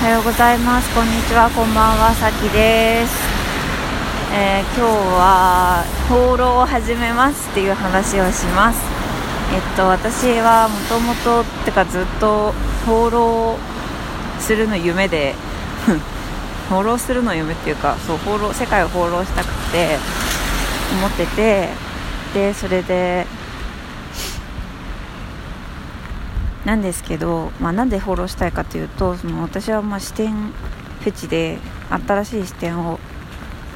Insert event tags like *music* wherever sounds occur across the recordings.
おはようございます。こんにちは。こんばんは。さきです、えー、今日は放浪を始めますっていう話をします。えっと私はもともとってかずっと放浪するの夢で *laughs* 放浪するの夢っていうかそう放浪世界を放浪したくて思っててでそれでなんですけど、まあ、なんでフォローしたいかというとその私はまあ視点フェチで新しい視点を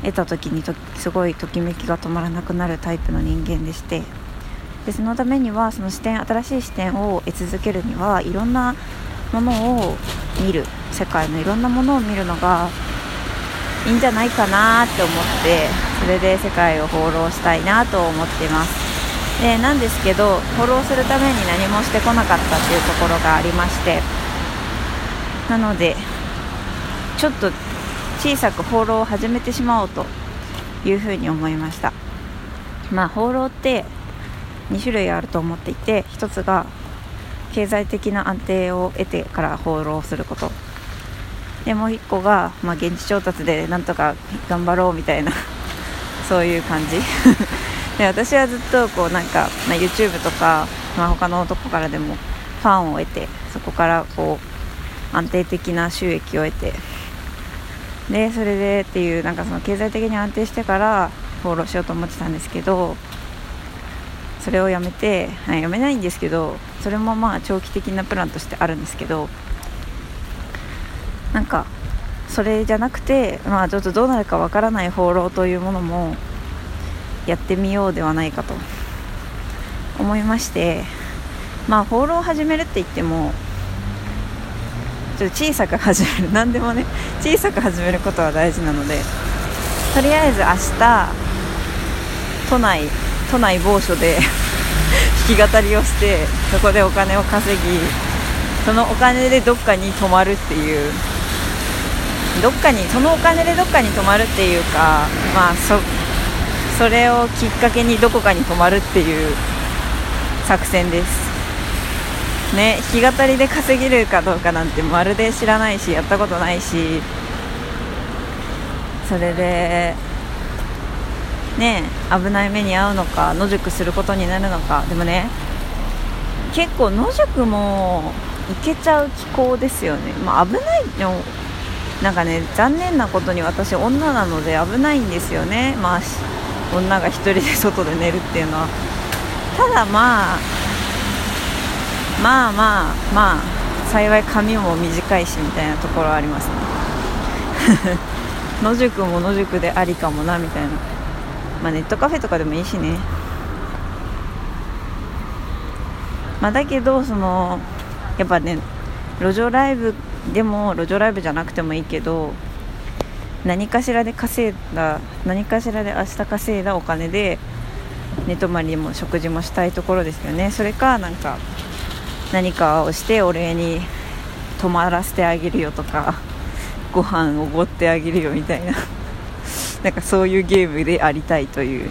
得た時にとすごいときめきが止まらなくなるタイプの人間でしてでそのためにはその視点新しい視点を得続けるにはいろんなものを見る世界のいろんなものを見るのがいいんじゃないかなって思ってそれで世界を放浪したいなと思っています。でなんですけどフォローするために何もしてこなかったっていうところがありましてなのでちょっと小さく放浪を始めてしまおうというふうに思いました。まあ放浪って2種類あると思っていて1つが経済的な安定を得てから放浪すること。でもう1個が、まあ、現地調達でなんとか頑張ろうみたいなそういう感じ。で私はずっとこうなんか、まあ、YouTube とか、まあ、他のとこからでもファンを得てそこからこう安定的な収益を得てでそれでっていうなんかその経済的に安定してからフォローしようと思ってたんですけどそれをやめて、はい、やめないんですけどそれもまあ長期的なプランとしてあるんですけどなんかそれじゃなくてまあちょっとどうなるかわからない放浪というものもやってみようではないかと思いましてまあ放浪を始めるって言ってもちょっと小さく始める何でもね小さく始めることは大事なのでとりあえず明日都内都内某所で *laughs* 弾き語りをしてそこでお金を稼ぎそのお金でどっかに泊まるっていうどっかにそのお金でどっかに泊まるっていうかまあそそれをきっかけにどこかに泊まるっていう作戦です。ね弾き語りで稼げるかどうかなんてまるで知らないしやったことないし。それでね危ない目に遭うのか野宿することになるのか。でもね結構野宿も行けちゃう気候ですよね、まあ、危ないのなんかね残念なことに私女なので危ないんですよね。まあ女が1人で外で寝るっていうのは。ただまあまあまあまあ幸い髪も短いしみたいなところはありますね。*laughs* 野宿も野宿でありかもなみたいな。まあネットカフェとかでもいいしね。まあだけどそのやっぱね路上ライブでも路上ライブじゃなくてもいいけど何かしらで稼いだ何かしらで明日稼いだお金で寝泊まりも食事もしたいところですよね。それかなんか何かをしてお礼に泊まらせてあげるよとかご飯おごってあげるよみたいな。*laughs* なんかそういうゲームでありたいという。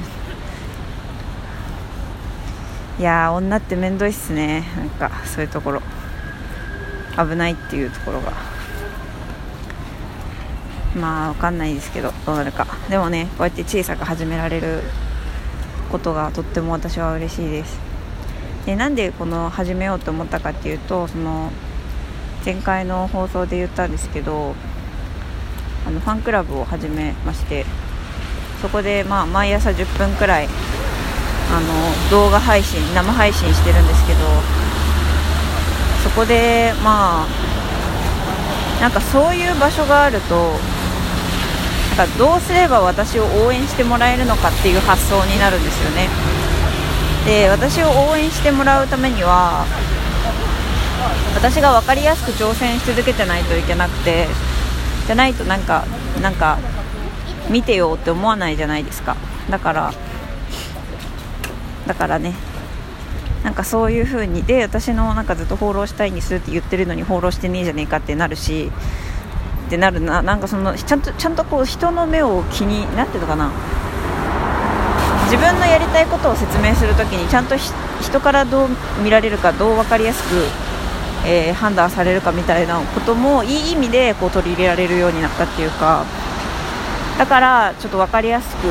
いや女って面倒いっすね。なんかそういうところ。危ないっていうところが。まあ分かんないですけどどうなるか。でもねこうやって小さく始められることがとっても私は嬉しいです。でなんでこの始めようと思ったかっていうとその前回の放送で言ったんですけどあのファンクラブを始めましてそこでまあ毎朝10分くらいあの動画配信生配信してるんですけどそこでまあなんかそういう場所があるとかどうすれば私を応援してもらえるのかっていう発想になるんですよね。で私を応援してもらうためには私が分かりやすく挑戦し続けてないといけなくてじゃないとなんかなんか見てよって思わないじゃないですか。だからだからね。なんかそういう風にで私のなんかずっと放浪したいんですって言ってるのに放浪してねえじゃねえかってなるしってなるななんかそのちゃんとちゃんとこう人の目を気になってるのかな。自分のやりたいことを説明するときにちゃんと人からどう見られるかどう分かりやすくえー、判断されるかみたいなこともいい意味でこう取り入れられるようになったっていうか。だからちょっと分かりやすく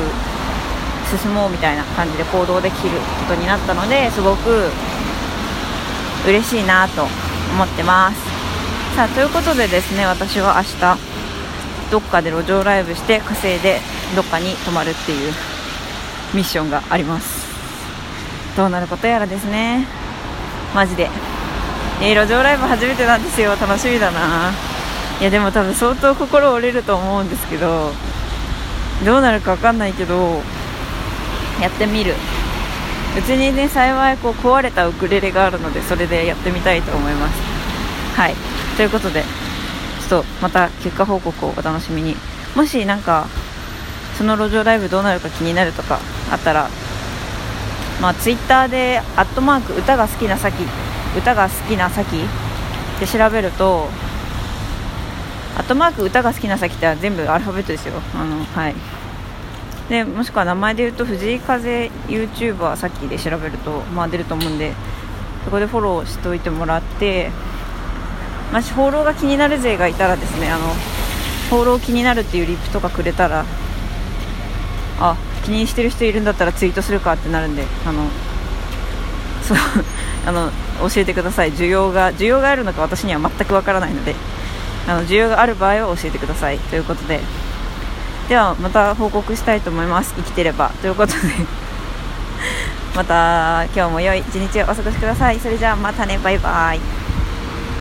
進もうみたいな感じで行動できることになったのですごく嬉しいなと思ってます。さあということでですね私は明日どっかで路上ライブして稼いでどっかに泊まるっていうミッションがあります。どうなることやらですね。マジで。えー、路上ライブ初めてなんですよ。楽しみだな。いやでも多分相当心折れると思うんですけどどうなるか分かんないけどやってみる。うちにね幸いこう壊れたウクレレがあるのでそれでやってみたいと思います。はい。ということでちょっとまた結果報告をお楽しみに。もしなんかその路上ライブどうなるか気になるとかあったらまあツイッターで「アットマーク歌が好きなさき」歌が好きなさきって調べるとアットマーク歌が好きなさきって全部アルファベットですよ。あのはい。でもしくは名前で言うと藤井風 YouTuber さっきで調べると、まあ、出ると思うんでそこでフォローしておいてもらってもし放浪が気になる勢がいたらですねあの放浪気になるっていうリップとかくれたらあ気にしてる人いるんだったらツイートするかってなるんであの *laughs* そうあの教えてください。需要が需要があるのか私には全くわからないのであの需要がある場合は教えてください。ということで。ではまた報告したいと思います。生きてれば。ということで。*laughs* また今日も良い一日をお過ごしください。それじゃあまたね。バイバイ。